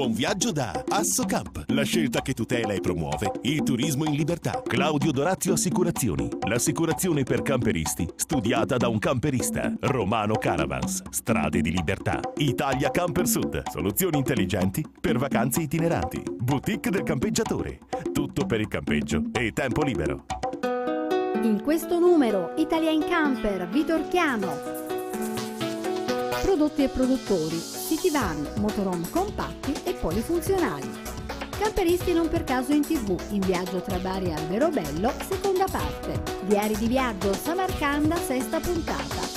Buon viaggio da Assocamp, la scelta che tutela e promuove il turismo in libertà. Claudio Dorazio Assicurazioni, l'assicurazione per camperisti, studiata da un camperista. Romano Caravans, strade di libertà. Italia Camper Sud, soluzioni intelligenti per vacanze itineranti. Boutique del campeggiatore, tutto per il campeggio e tempo libero. In questo numero, Italia in Camper, Vitorchiano. Prodotti e produttori, van, motorhome compatti e polifunzionali. Camperisti non per caso in tv, in viaggio tra Bari e Alberobello, seconda parte. Diari di viaggio Samarcanda, sesta puntata.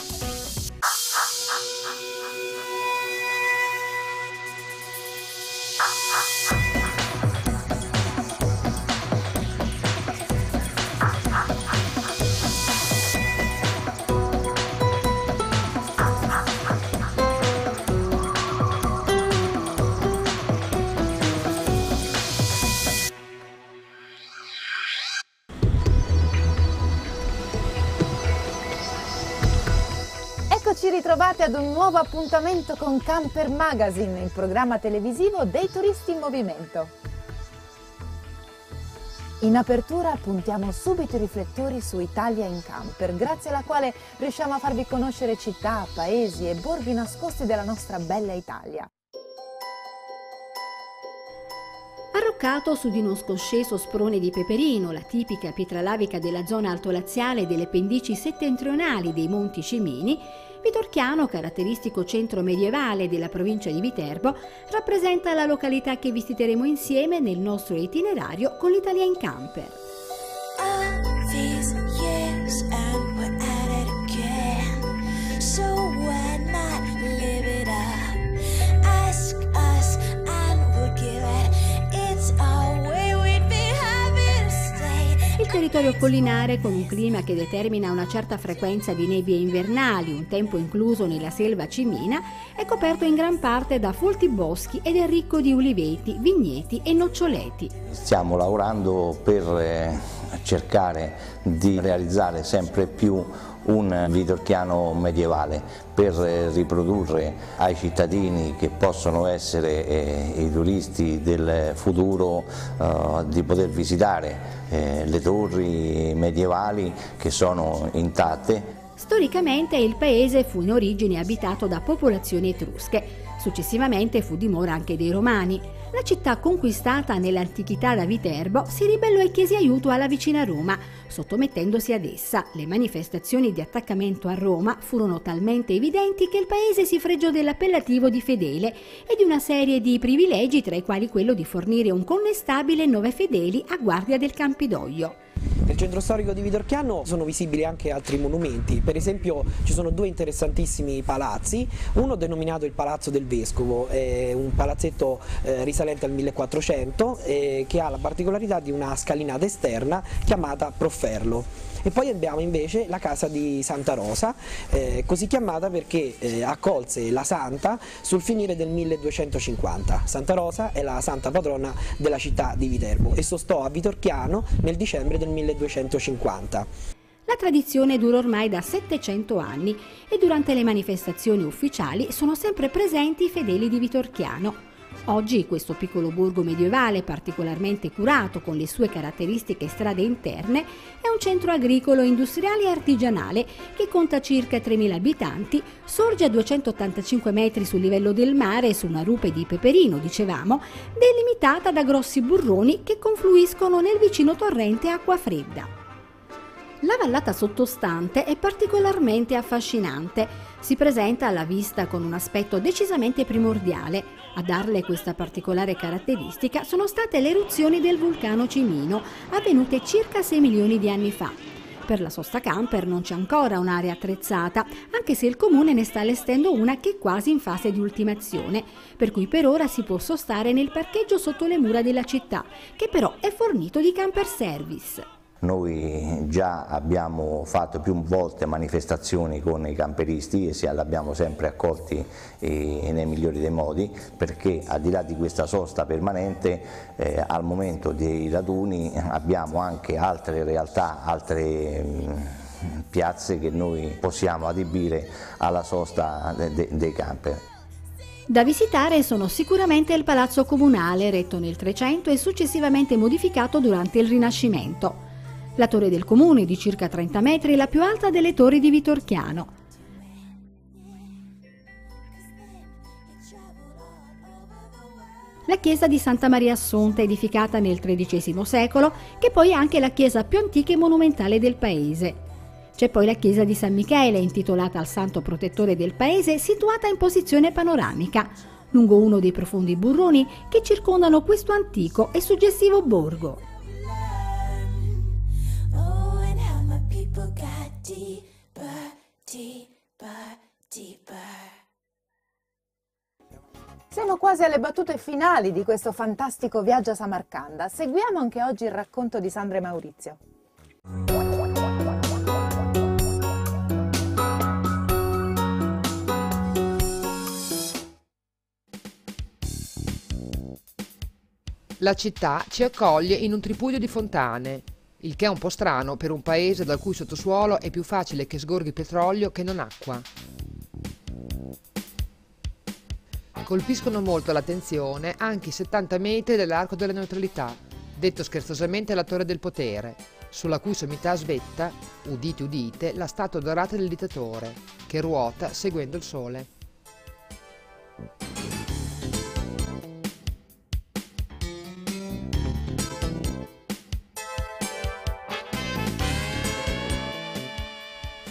Eccoci ritrovati ad un nuovo appuntamento con Camper Magazine, il programma televisivo dei turisti in movimento. In apertura puntiamo subito i riflettori su Italia in Camper, grazie alla quale riusciamo a farvi conoscere città, paesi e borghi nascosti della nostra bella Italia. Arroccato su di uno scosceso sprone di peperino, la tipica pietra lavica della zona altolaziale e delle pendici settentrionali dei Monti Cimini, Vitorchiano, caratteristico centro medievale della provincia di Viterbo, rappresenta la località che visiteremo insieme nel nostro itinerario con l'Italia in camper. Territorio collinare, con un clima che determina una certa frequenza di nebbie invernali, un tempo incluso nella selva cimina, è coperto in gran parte da folti boschi ed è ricco di uliveti, vigneti e noccioleti. Stiamo lavorando per eh, cercare di realizzare sempre più un vitorchiano medievale per eh, riprodurre ai cittadini che possono essere eh, i turisti del futuro eh, di poter visitare le torri medievali che sono intatte Storicamente il paese fu in origine abitato da popolazioni etrusche. Successivamente fu dimora anche dei Romani. La città conquistata nell'antichità da Viterbo si ribellò e chiese aiuto alla vicina Roma, sottomettendosi ad essa. Le manifestazioni di attaccamento a Roma furono talmente evidenti che il paese si fregiò dell'appellativo di fedele e di una serie di privilegi, tra i quali quello di fornire un connestabile e nove fedeli a guardia del Campidoglio. Nel centro storico di Vitorchiano sono visibili anche altri monumenti, per esempio ci sono due interessantissimi palazzi, uno denominato il Palazzo del Vescovo, è un palazzetto eh, risalente al 1400 eh, che ha la particolarità di una scalinata esterna chiamata Profferlo. E poi abbiamo invece la casa di Santa Rosa, eh, così chiamata perché eh, accolse la santa sul finire del 1250. Santa Rosa è la santa patrona della città di Viterbo e sostò a Vitorchiano nel dicembre del 1250. La tradizione dura ormai da 700 anni e durante le manifestazioni ufficiali sono sempre presenti i fedeli di Vitorchiano. Oggi questo piccolo borgo medievale, particolarmente curato con le sue caratteristiche strade interne, è un centro agricolo, industriale e artigianale che conta circa 3.000 abitanti, sorge a 285 metri sul livello del mare su una rupe di peperino, dicevamo, delimitata da grossi burroni che confluiscono nel vicino torrente Acqua Fredda. La vallata sottostante è particolarmente affascinante. Si presenta alla vista con un aspetto decisamente primordiale. A darle questa particolare caratteristica sono state le eruzioni del vulcano Cimino, avvenute circa 6 milioni di anni fa. Per la sosta camper non c'è ancora un'area attrezzata, anche se il comune ne sta allestendo una che è quasi in fase di ultimazione, per cui per ora si può sostare nel parcheggio sotto le mura della città, che però è fornito di camper service. Noi già abbiamo fatto più volte manifestazioni con i camperisti e li abbiamo sempre accolti nei migliori dei modi perché al di là di questa sosta permanente eh, al momento dei raduni abbiamo anche altre realtà, altre mh, piazze che noi possiamo adibire alla sosta de de dei camper. Da visitare sono sicuramente il Palazzo Comunale, retto nel 300 e successivamente modificato durante il Rinascimento. La torre del comune, di circa 30 metri, è la più alta delle torri di Vitorchiano. La chiesa di Santa Maria Assunta, edificata nel XIII secolo, che poi è anche la chiesa più antica e monumentale del paese. C'è poi la chiesa di San Michele, intitolata al santo protettore del paese, situata in posizione panoramica, lungo uno dei profondi burroni che circondano questo antico e suggestivo borgo. Deeper, deeper. Siamo quasi alle battute finali di questo fantastico viaggio a Samarcanda. Seguiamo anche oggi il racconto di Sandra e Maurizio. La città ci accoglie in un tripudio di fontane, il che è un po' strano per un paese dal cui sottosuolo è più facile che sgorghi petrolio che non acqua. Colpiscono molto l'attenzione anche i 70 metri dell'arco della neutralità, detto scherzosamente la torre del potere, sulla cui sommità svetta, udite udite, la statua dorata del dittatore, che ruota seguendo il sole.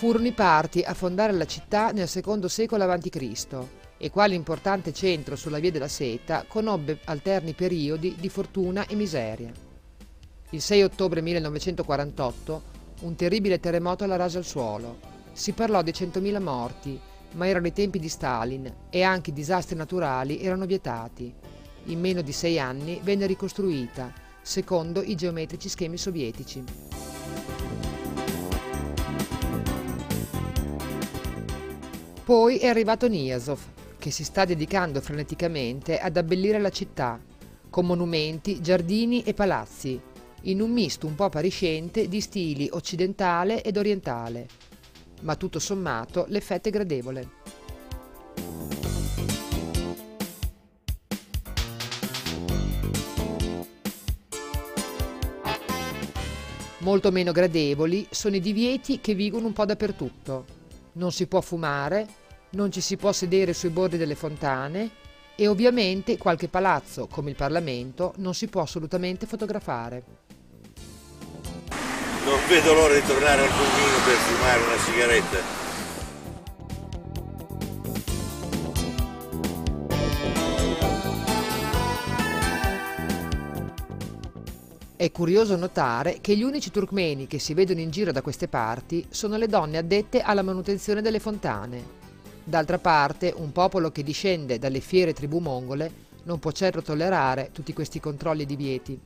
Furono i Parti a fondare la città nel secondo secolo a.C. e quale importante centro sulla via della seta conobbe alterni periodi di fortuna e miseria. Il 6 ottobre 1948 un terribile terremoto la rase al suolo. Si parlò di 100.000 morti, ma erano i tempi di Stalin e anche i disastri naturali erano vietati. In meno di sei anni venne ricostruita, secondo i geometrici schemi sovietici. Poi è arrivato Niasov, che si sta dedicando freneticamente ad abbellire la città, con monumenti, giardini e palazzi, in un misto un po' appariscente di stili occidentale ed orientale. Ma tutto sommato l'effetto è gradevole. Molto meno gradevoli sono i divieti che vigono un po' dappertutto. Non si può fumare, non ci si può sedere sui bordi delle fontane e ovviamente qualche palazzo, come il Parlamento, non si può assolutamente fotografare. Non vedo l'ora di tornare al pulmino per fumare una sigaretta. È curioso notare che gli unici turkmeni che si vedono in giro da queste parti sono le donne addette alla manutenzione delle fontane. D'altra parte, un popolo che discende dalle fiere tribù mongole non può certo tollerare tutti questi controlli e divieti.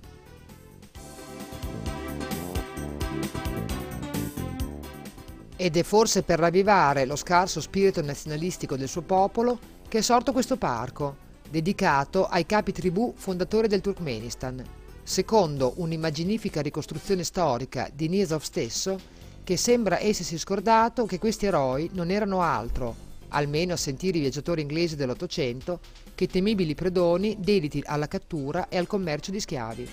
Ed è forse per ravvivare lo scarso spirito nazionalistico del suo popolo che è sorto questo parco, dedicato ai capi tribù fondatori del Turkmenistan, secondo un'immaginifica ricostruzione storica di Nizov stesso, che sembra essersi scordato che questi eroi non erano altro, almeno a sentire i viaggiatori inglesi dell'Ottocento, che temibili predoni dediti alla cattura e al commercio di schiavi.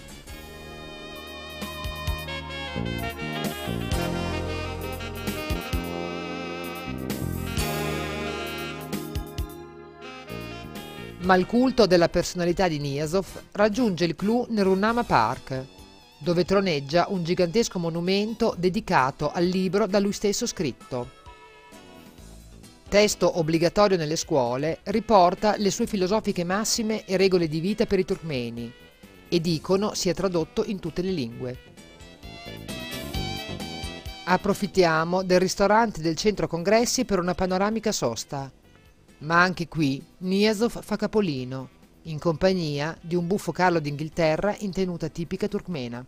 Ma il culto della personalità di Niasov raggiunge il clou nel Runama Park, dove troneggia un gigantesco monumento dedicato al libro da lui stesso scritto. Testo obbligatorio nelle scuole, riporta le sue filosofiche massime e regole di vita per i turkmeni e dicono sia tradotto in tutte le lingue. Approfittiamo del ristorante del centro congressi per una panoramica sosta. Ma anche qui Niasov fa capolino, in compagnia di un buffo Carlo d'Inghilterra in tenuta tipica turkmena.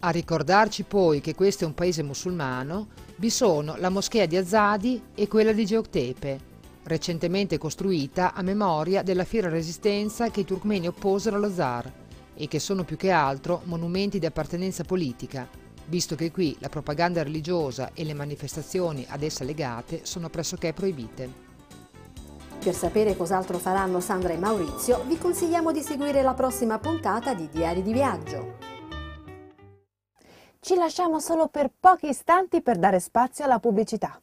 A ricordarci poi che questo è un paese musulmano, vi sono la moschea di Azadi e quella di Geoktepe, recentemente costruita a memoria della fiera resistenza che i turkmeni opposero allo zar e che sono più che altro monumenti di appartenenza politica, visto che qui la propaganda religiosa e le manifestazioni ad essa legate sono pressoché proibite. Per sapere cos'altro faranno Sandra e Maurizio, vi consigliamo di seguire la prossima puntata di Diari di Viaggio. Ci lasciamo solo per pochi istanti per dare spazio alla pubblicità.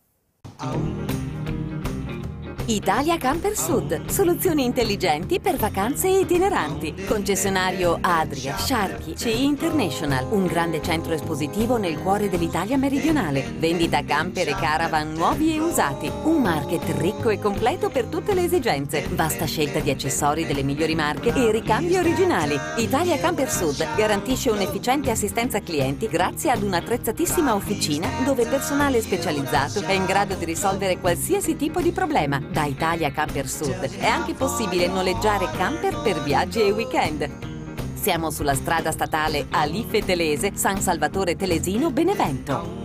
Italia Camper Sud, soluzioni intelligenti per vacanze itineranti. Concessionario Adria, Sharky, CI International, un grande centro espositivo nel cuore dell'Italia meridionale. Vendita camper e caravan nuovi e usati. Un market ricco e completo per tutte le esigenze. Vasta scelta di accessori delle migliori marche e ricambi originali. Italia Camper Sud garantisce un'efficiente assistenza clienti grazie ad un'attrezzatissima officina dove personale specializzato è in grado di risolvere qualsiasi tipo di problema da Italia Camper Sud è anche possibile noleggiare camper per viaggi e weekend. Siamo sulla strada statale Alife Telese, San Salvatore Telesino, Benevento.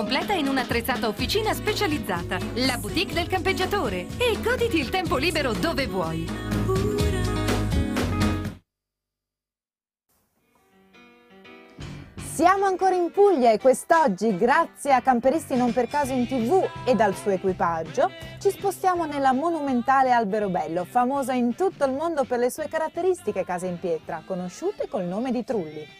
completa in un'attrezzata officina specializzata. La boutique del campeggiatore. E goditi il tempo libero dove vuoi. Siamo ancora in Puglia e quest'oggi, grazie a Camperisti non per caso in tv e dal suo equipaggio, ci spostiamo nella monumentale Alberobello, famosa in tutto il mondo per le sue caratteristiche case in pietra, conosciute col nome di Trulli.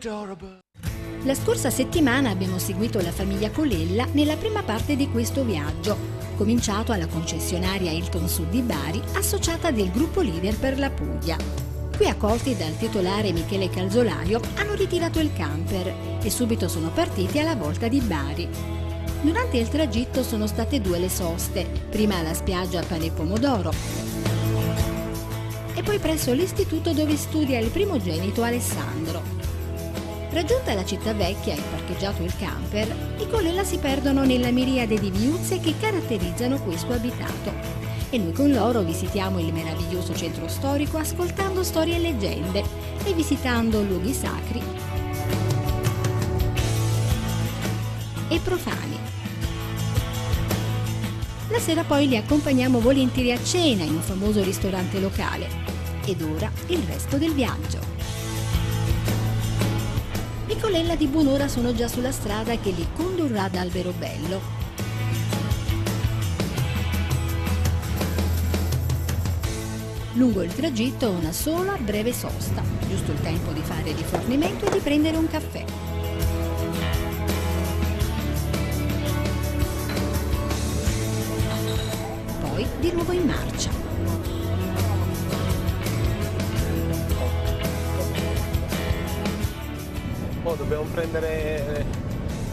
Adorable. La scorsa settimana abbiamo seguito la famiglia Colella nella prima parte di questo viaggio, cominciato alla concessionaria Hilton Sud di Bari, associata del gruppo leader per la Puglia. Qui accolti dal titolare Michele Calzolaio hanno ritirato il camper e subito sono partiti alla volta di Bari. Durante il tragitto sono state due le soste, prima alla spiaggia Pane Pomodoro e poi presso l'istituto dove studia il primogenito Alessandro. Raggiunta la città vecchia e parcheggiato il camper, i Colella si perdono nella miriade di viuzze che caratterizzano questo abitato. E noi con loro visitiamo il meraviglioso centro storico ascoltando storie e leggende e visitando luoghi sacri e profani. La sera poi li accompagniamo volentieri a cena in un famoso ristorante locale. Ed ora il resto del viaggio. Nicolella di buon'ora sono già sulla strada che li condurrà ad Alberobello. Lungo il tragitto una sola breve sosta, giusto il tempo di fare rifornimento e di prendere un caffè. Poi di nuovo in marcia. Dobbiamo prendere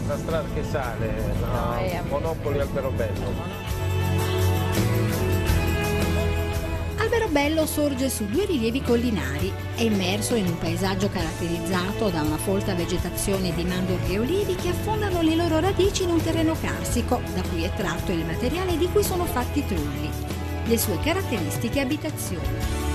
la strada che sale, la Monopoli Alberobello. Alberobello sorge su due rilievi collinari, è immerso in un paesaggio caratterizzato da una folta vegetazione di mandorli e olivi che affondano le loro radici in un terreno carsico, da cui è tratto il materiale di cui sono fatti i trulli, le sue caratteristiche abitazioni.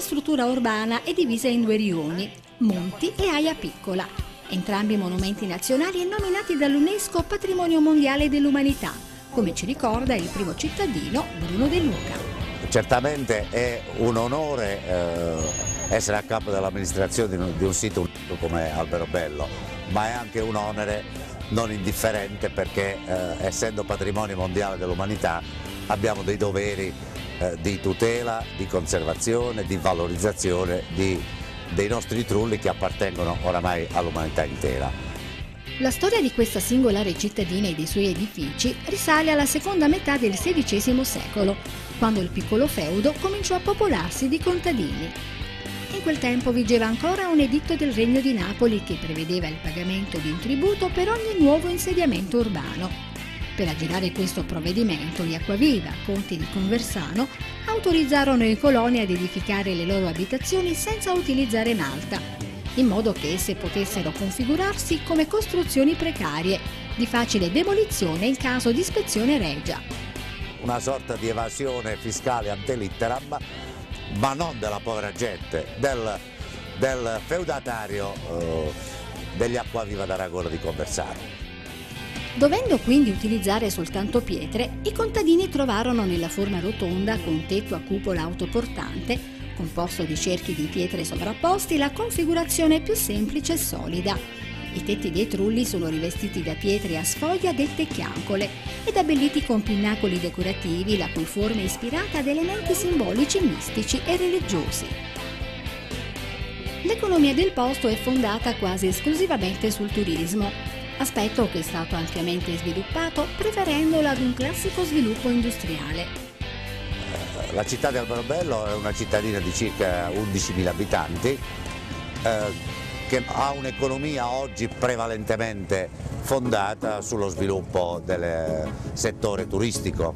Struttura urbana è divisa in due rioni, Monti e Aia Piccola, entrambi monumenti nazionali e nominati dall'UNESCO Patrimonio Mondiale dell'Umanità, come ci ricorda il primo cittadino Bruno De Luca. Certamente è un onore eh, essere a capo dell'amministrazione di, un- sito come Alberobello, ma è anche un onere non indifferente perché eh, essendo patrimonio mondiale dell'umanità abbiamo dei doveri di tutela, di conservazione, di valorizzazione di- dei nostri trulli che appartengono oramai all'umanità intera. La storia di questa singolare cittadina e dei suoi edifici risale alla seconda metà del XVI secolo, quando il piccolo feudo cominciò a popolarsi di contadini. In quel tempo vigeva ancora un editto del Regno di Napoli che prevedeva il pagamento di un tributo per ogni nuovo insediamento urbano. Per aggirare questo provvedimento, gli Acquaviva, conti di Conversano, autorizzarono i coloni ad edificare le loro abitazioni senza utilizzare malta, in modo che esse potessero configurarsi come costruzioni precarie, di facile demolizione in caso di ispezione regia. una sorta di evasione fiscale ante litteram, ma non della povera gente, del, del feudatario eh, degli Acquaviva d'Aragona di Conversano. Dovendo quindi utilizzare soltanto pietre, i contadini trovarono nella forma rotonda con tetto a cupola autoportante, composto di cerchi di pietre sovrapposti, la configurazione più semplice e solida. I tetti dei trulli sono rivestiti da pietre a sfoglia dette chiancole ed abbelliti con pinnacoli decorativi la cui forma è ispirata ad elementi simbolici mistici e religiosi. L'economia del posto è fondata quasi esclusivamente sul turismo, aspetto che è stato ampiamente sviluppato preferendolo ad un classico sviluppo industriale. La città di Alberobello è una cittadina di circa 11.000 abitanti eh, che ha un'economia oggi prevalentemente fondata sullo sviluppo del settore turistico,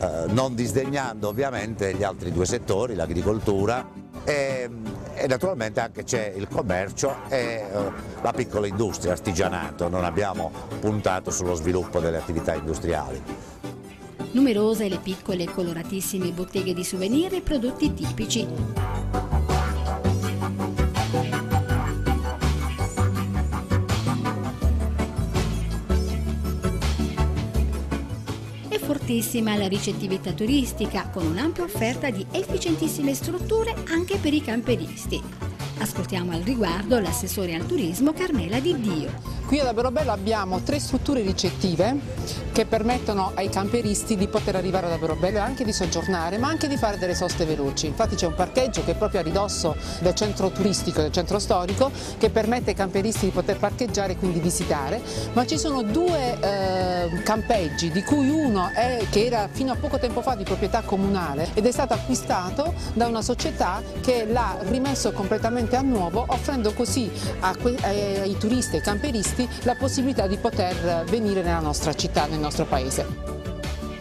eh, non disdegnando ovviamente gli altri due settori, l'agricoltura e, e naturalmente anche c'è il commercio e eh, la piccola industria, artigianato, non abbiamo puntato sullo sviluppo delle attività industriali. Numerose le piccole e coloratissime botteghe di souvenir e prodotti tipici. È fortissima la ricettività turistica con un'ampia offerta di efficientissime strutture anche per i camperisti. Ascoltiamo al riguardo l'assessore al turismo Carmela Di Dio. Qui ad Alberobello abbiamo tre strutture ricettive che permettono ai camperisti di poter arrivare ad Alberobello e anche di soggiornare, ma anche di fare delle soste veloci. Infatti c'è un parcheggio che è proprio a ridosso del centro turistico, del centro storico, che permette ai camperisti di poter parcheggiare e quindi visitare, ma ci sono due eh, campeggi, di cui uno è, che era fino a poco tempo fa di proprietà comunale ed è stato acquistato da una società che l'ha rimesso completamente a nuovo, offrendo così ai, ai turisti e ai camperisti la possibilità di poter venire nella nostra città, nel nostro paese.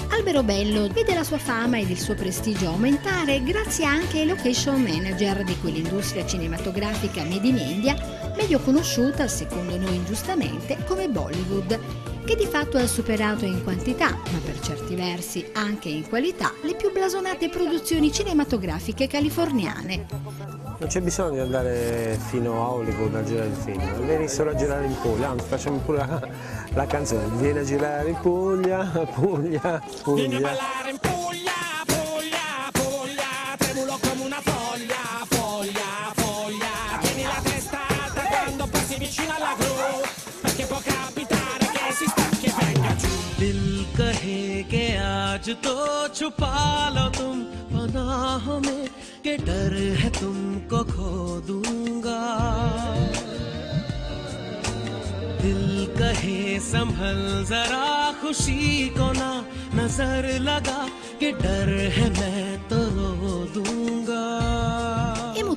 Alberobello vede la sua fama ed il suo prestigio aumentare grazie anche ai location manager di quell'industria cinematografica made in India, meglio conosciuta, secondo noi ingiustamente, come Bollywood, che di fatto ha superato in quantità, ma per certi versi anche in qualità, le più blasonate produzioni cinematografiche californiane. Non c'è bisogno di andare fino a Hollywood a girare il film, venissero a girare in Puglia, anzi facciamo pure la, la canzone, vieni a girare in Puglia, Puglia, Vieni a Puglia. ballare in Puglia, Puglia, Puglia, tremulo come una foglia, foglia, foglia. Tieni la testa alta quando passi vicino alla gru, perché può capitare che si stacchi e venga giù. दिल कहे के आज तो छुपा लो तुम पनाह में के डर है तुमको खो दूँगा। दिल कहे संभल, जरा खुशी को ना नज़र लगा, के डर है मैं तो रो दूँगा।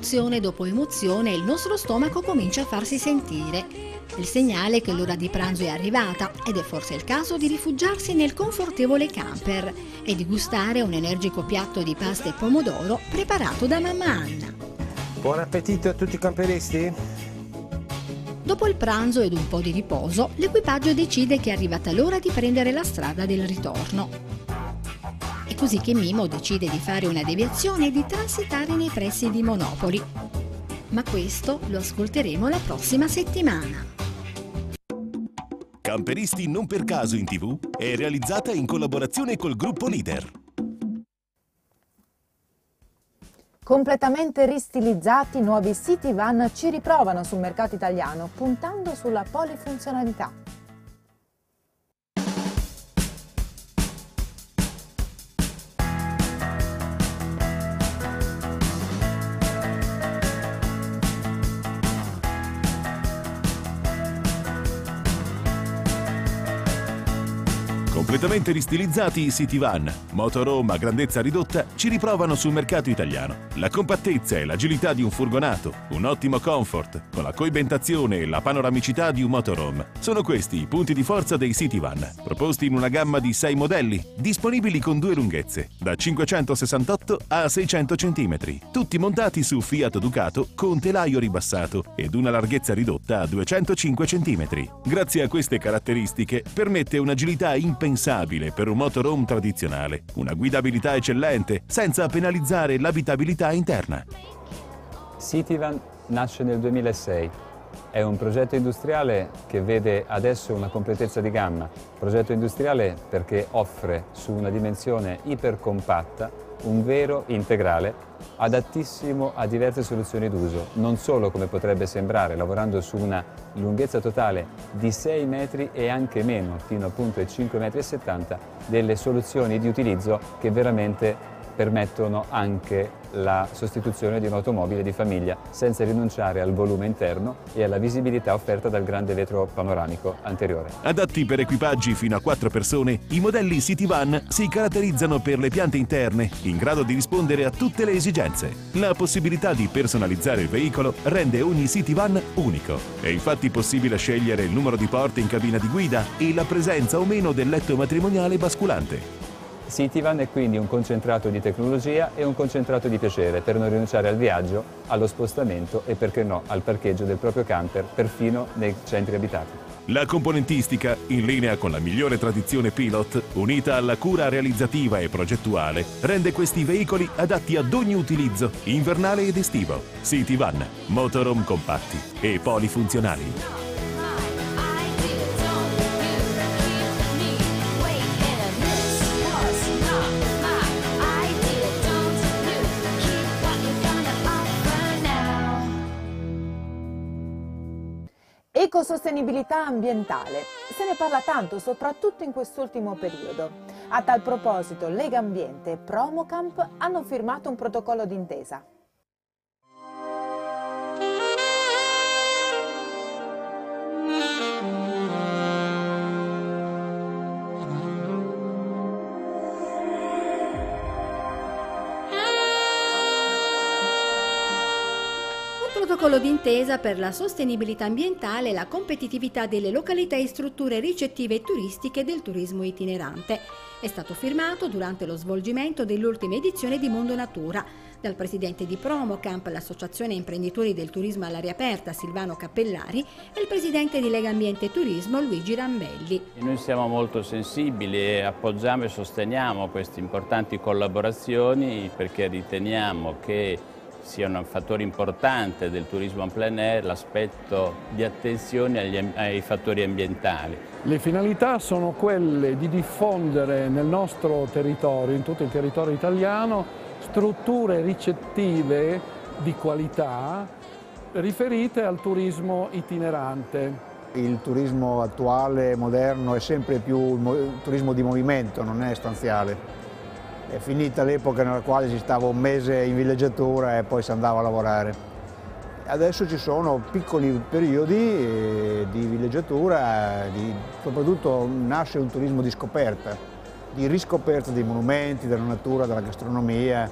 Emozione dopo emozione il nostro stomaco comincia a farsi sentire. Il segnale che l'ora di pranzo è arrivata ed è forse il caso di rifugiarsi nel confortevole camper e di gustare un energico piatto di pasta e pomodoro preparato da mamma Anna. Buon appetito a tutti i camperisti? Dopo il pranzo ed un po' di riposo, l'equipaggio decide che è arrivata l'ora di prendere la strada del ritorno. E così che Mimo decide di fare una deviazione e di transitare nei pressi di Monopoli. Ma questo lo ascolteremo la prossima settimana. Camperisti non per caso in tv è realizzata in collaborazione col gruppo Leader. Completamente ristilizzati, nuovi City Van ci riprovano sul mercato italiano puntando sulla polifunzionalità. Completamente ristilizzati i City Van, motorhome a grandezza ridotta, ci riprovano sul mercato italiano. La compattezza e l'agilità di un furgonato, un ottimo comfort, con la coibentazione e la panoramicità di un motorhome. Sono questi i punti di forza dei City Van, proposti in una gamma di 6 modelli, disponibili con due lunghezze, da 568 a 600 cm, tutti montati su Fiat Ducato con telaio ribassato ed una larghezza ridotta a 205 cm. Grazie a queste caratteristiche permette un'agilità impensabile per un motorhome tradizionale, una guidabilità eccellente senza penalizzare l'abitabilità interna. Citivan nasce nel 2006. È un progetto industriale che vede adesso una completezza di gamma. Progetto industriale perché offre su una dimensione ipercompatta un vero integrale adattissimo a diverse soluzioni d'uso, non solo come potrebbe sembrare, lavorando su una lunghezza totale di 6 metri e anche meno, fino appunto ai 5,70 metri, delle soluzioni di utilizzo che veramente permettono anche la sostituzione di un'automobile di famiglia senza rinunciare al volume interno e alla visibilità offerta dal grande vetro panoramico anteriore. Adatti per equipaggi fino a 4 persone, i modelli City Van si caratterizzano per le piante interne, in grado di rispondere a tutte le esigenze. La possibilità di personalizzare il veicolo rende ogni City Van unico. È infatti possibile scegliere il numero di porte in cabina di guida e la presenza o meno del letto matrimoniale basculante. Citivan è quindi un concentrato di tecnologia e un concentrato di piacere per non rinunciare al viaggio, allo spostamento e perché no al parcheggio del proprio camper perfino nei centri abitati. La componentistica, in linea con la migliore tradizione pilot, unita alla cura realizzativa e progettuale, rende questi veicoli adatti ad ogni utilizzo, invernale ed estivo. City Van, motorhome compatti e polifunzionali. Ecosostenibilità ambientale. Se ne parla tanto, soprattutto in quest'ultimo periodo. A tal proposito, Lega Ambiente e Promocamp hanno firmato un protocollo d'intesa. Protocollo d'intesa per la sostenibilità ambientale e la competitività delle località e strutture ricettive e turistiche del turismo itinerante. È stato firmato durante lo svolgimento dell'ultima edizione di Mondo Natura dal presidente di Promocamp, l'associazione imprenditori del turismo all'aria aperta Silvano Cappellari e il presidente di Lega Ambiente e Turismo Luigi Rambelli. Noi siamo molto sensibili e appoggiamo e sosteniamo queste importanti collaborazioni perché riteniamo che sia un fattore importante del turismo en plein air l'aspetto di attenzione agli, ai fattori ambientali. Le finalità sono quelle di diffondere nel nostro territorio, in tutto il territorio italiano, strutture ricettive di qualità riferite al turismo itinerante. Il turismo attuale, moderno, è sempre più un turismo di movimento, non è stanziale. È finita l'epoca nella quale si stava un mese in villeggiatura e poi si andava a lavorare. Adesso ci sono piccoli periodi eh, di villeggiatura, di, soprattutto nasce un turismo di scoperta, di riscoperta dei monumenti, della natura, della gastronomia,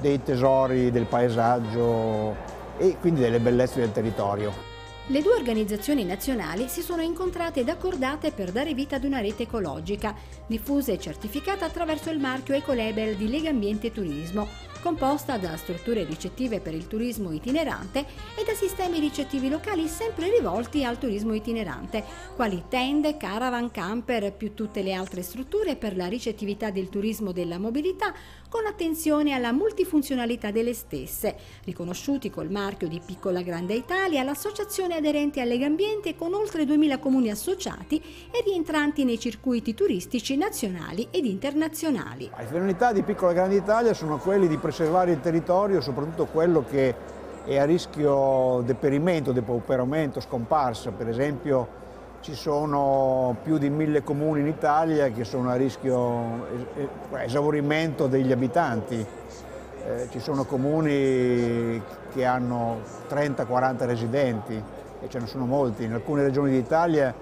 dei tesori, del paesaggio e quindi delle bellezze del territorio. Le due organizzazioni nazionali si sono incontrate ed accordate per dare vita ad una rete ecologica, diffusa e certificata attraverso il marchio Ecolabel di Lega Ambiente e Turismo, composta da strutture ricettive per il turismo itinerante e da sistemi ricettivi locali sempre rivolti al turismo itinerante, quali tende, caravan, camper, più tutte le altre strutture per la ricettività del turismo della mobilità, con attenzione alla multifunzionalità delle stesse, riconosciuti col marchio di Piccola Grande Italia, l'associazione aderente a Legambiente con oltre 2000 comuni associati e rientranti nei circuiti turistici nazionali ed internazionali. Le finalità di Piccola Grande Italia sono quelle di preservare il territorio, soprattutto quello che è a rischio deperimento, depauperamento, scomparsa. Per esempio ci sono più di mille comuni in Italia che sono a rischio esaurimento degli abitanti. Eh, ci sono comuni che hanno 30-40 residenti e ce ne sono molti. In alcune regioni d'Italia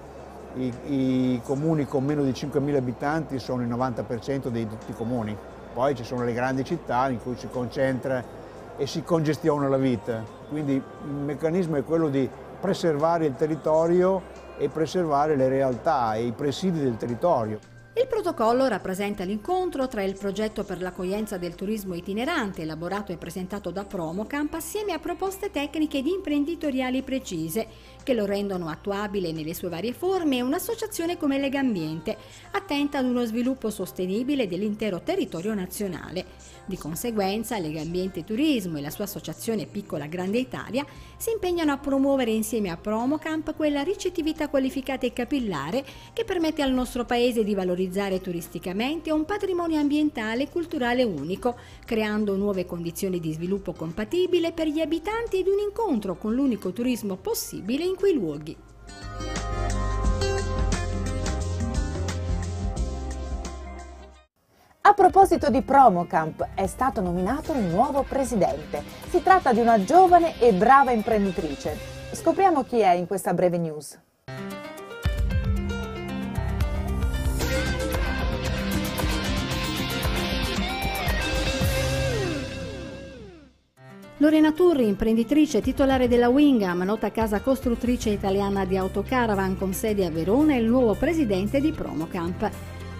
i, i, comuni con meno di 5.000 abitanti sono il 90% di tutti i comuni. Poi ci sono le grandi città in cui si concentra e si congestiona la vita. Quindi il meccanismo è quello di preservare il territorio e preservare le realtà e i presidi del territorio. Il protocollo rappresenta l'incontro tra il progetto per l'accoglienza del turismo itinerante elaborato e presentato da Promocamp assieme a proposte tecniche ed imprenditoriali precise che lo rendono attuabile nelle sue varie forme e un'associazione come Legambiente, attenta ad uno sviluppo sostenibile dell'intero territorio nazionale. Di conseguenza Legambiente Turismo e la sua associazione Piccola Grande Italia si impegnano a promuovere insieme a Promocamp quella ricettività qualificata e capillare che permette al nostro paese di valorizzare turisticamente un patrimonio ambientale e culturale unico, creando nuove condizioni di sviluppo compatibile per gli abitanti ed un incontro con l'unico turismo possibile in quei luoghi. A proposito di Promocamp, è stato nominato un nuovo presidente. Si tratta di una giovane e brava imprenditrice. Scopriamo chi è in questa breve news. Lorena Turri, imprenditrice titolare della Wingham, nota casa costruttrice italiana di autocaravan con sede a Verona, è il nuovo presidente di Promocamp.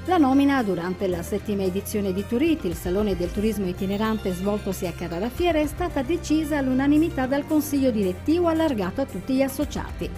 La nomina durante la settima edizione di Turiti, il salone del turismo itinerante svoltosi a Carrara Fiera, è stata decisa all'unanimità dal consiglio direttivo allargato a tutti gli associati.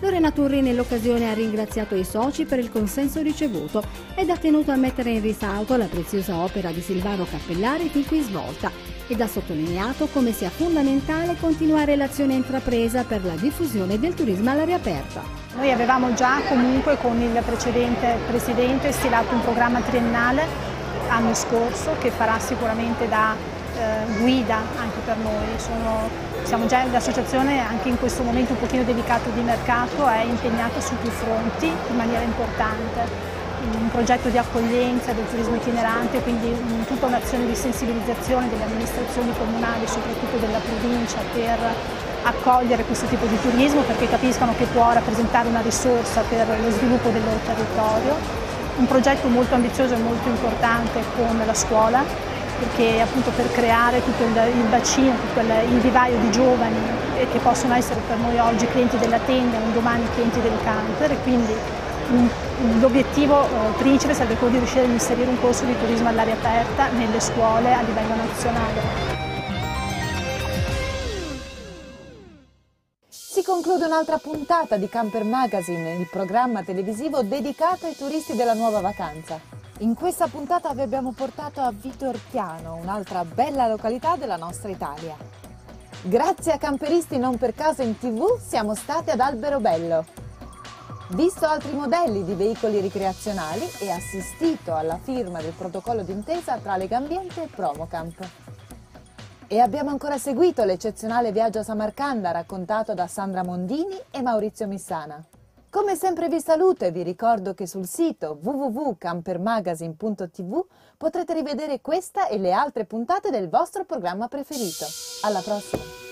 Lorena Turri nell'occasione ha ringraziato i soci per il consenso ricevuto ed ha tenuto a mettere in risalto la preziosa opera di Silvano Cappellari fin qui svolta ed ha sottolineato come sia fondamentale continuare l'azione intrapresa per la diffusione del turismo all'aria aperta. Noi avevamo già comunque con il precedente Presidente stilato un programma triennale l'anno scorso che farà sicuramente da eh, guida anche per noi. Sono, siamo già l'associazione anche in questo momento un pochino delicato di mercato è impegnata su più fronti in maniera importante. Un progetto di accoglienza del turismo itinerante, quindi un, tutta un'azione di sensibilizzazione delle amministrazioni comunali, soprattutto della provincia, per accogliere questo tipo di turismo perché capiscono che può rappresentare una risorsa per lo sviluppo del loro territorio. Un progetto molto ambizioso e molto importante con la scuola perché appunto per creare tutto il, bacino, tutto il, vivaio di giovani che possono essere per noi oggi clienti della tenda, un domani clienti del camper quindi l'obiettivo eh, principe sarebbe quello di riuscire ad inserire un corso di turismo all'aria aperta nelle scuole a livello nazionale. Si conclude un'altra puntata di Camper Magazine, il programma televisivo dedicato ai turisti della nuova vacanza. In questa puntata vi abbiamo portato a Vitorchiano, un'altra bella località della nostra Italia. Grazie a Camperisti non per caso in tv siamo stati ad Alberobello. Visto altri modelli di veicoli ricreazionali e assistito alla firma del protocollo d'intesa tra Legambiente e Promocamp. E abbiamo ancora seguito l'eccezionale viaggio a Samarcanda raccontato da Sandra Mondini e Maurizio Missana. Come sempre vi saluto e vi ricordo che sul sito www.campermagazine.tv potrete rivedere questa e le altre puntate del vostro programma preferito. Alla prossima!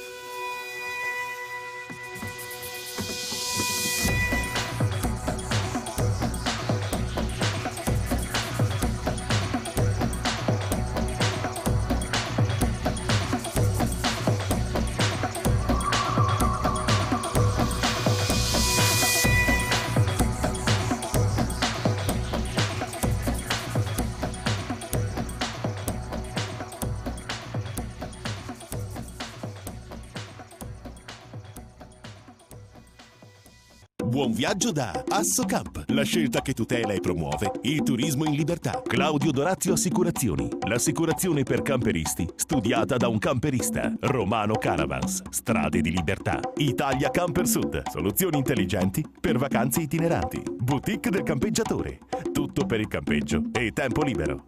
Buon viaggio da Assocamp, la scelta che tutela e promuove il turismo in libertà. Claudio Dorazio Assicurazioni, l'assicurazione per camperisti studiata da un camperista. Romano Caravans, strade di libertà. Italia Camper Sud, soluzioni intelligenti per vacanze itineranti. Boutique del campeggiatore, tutto per il campeggio e tempo libero.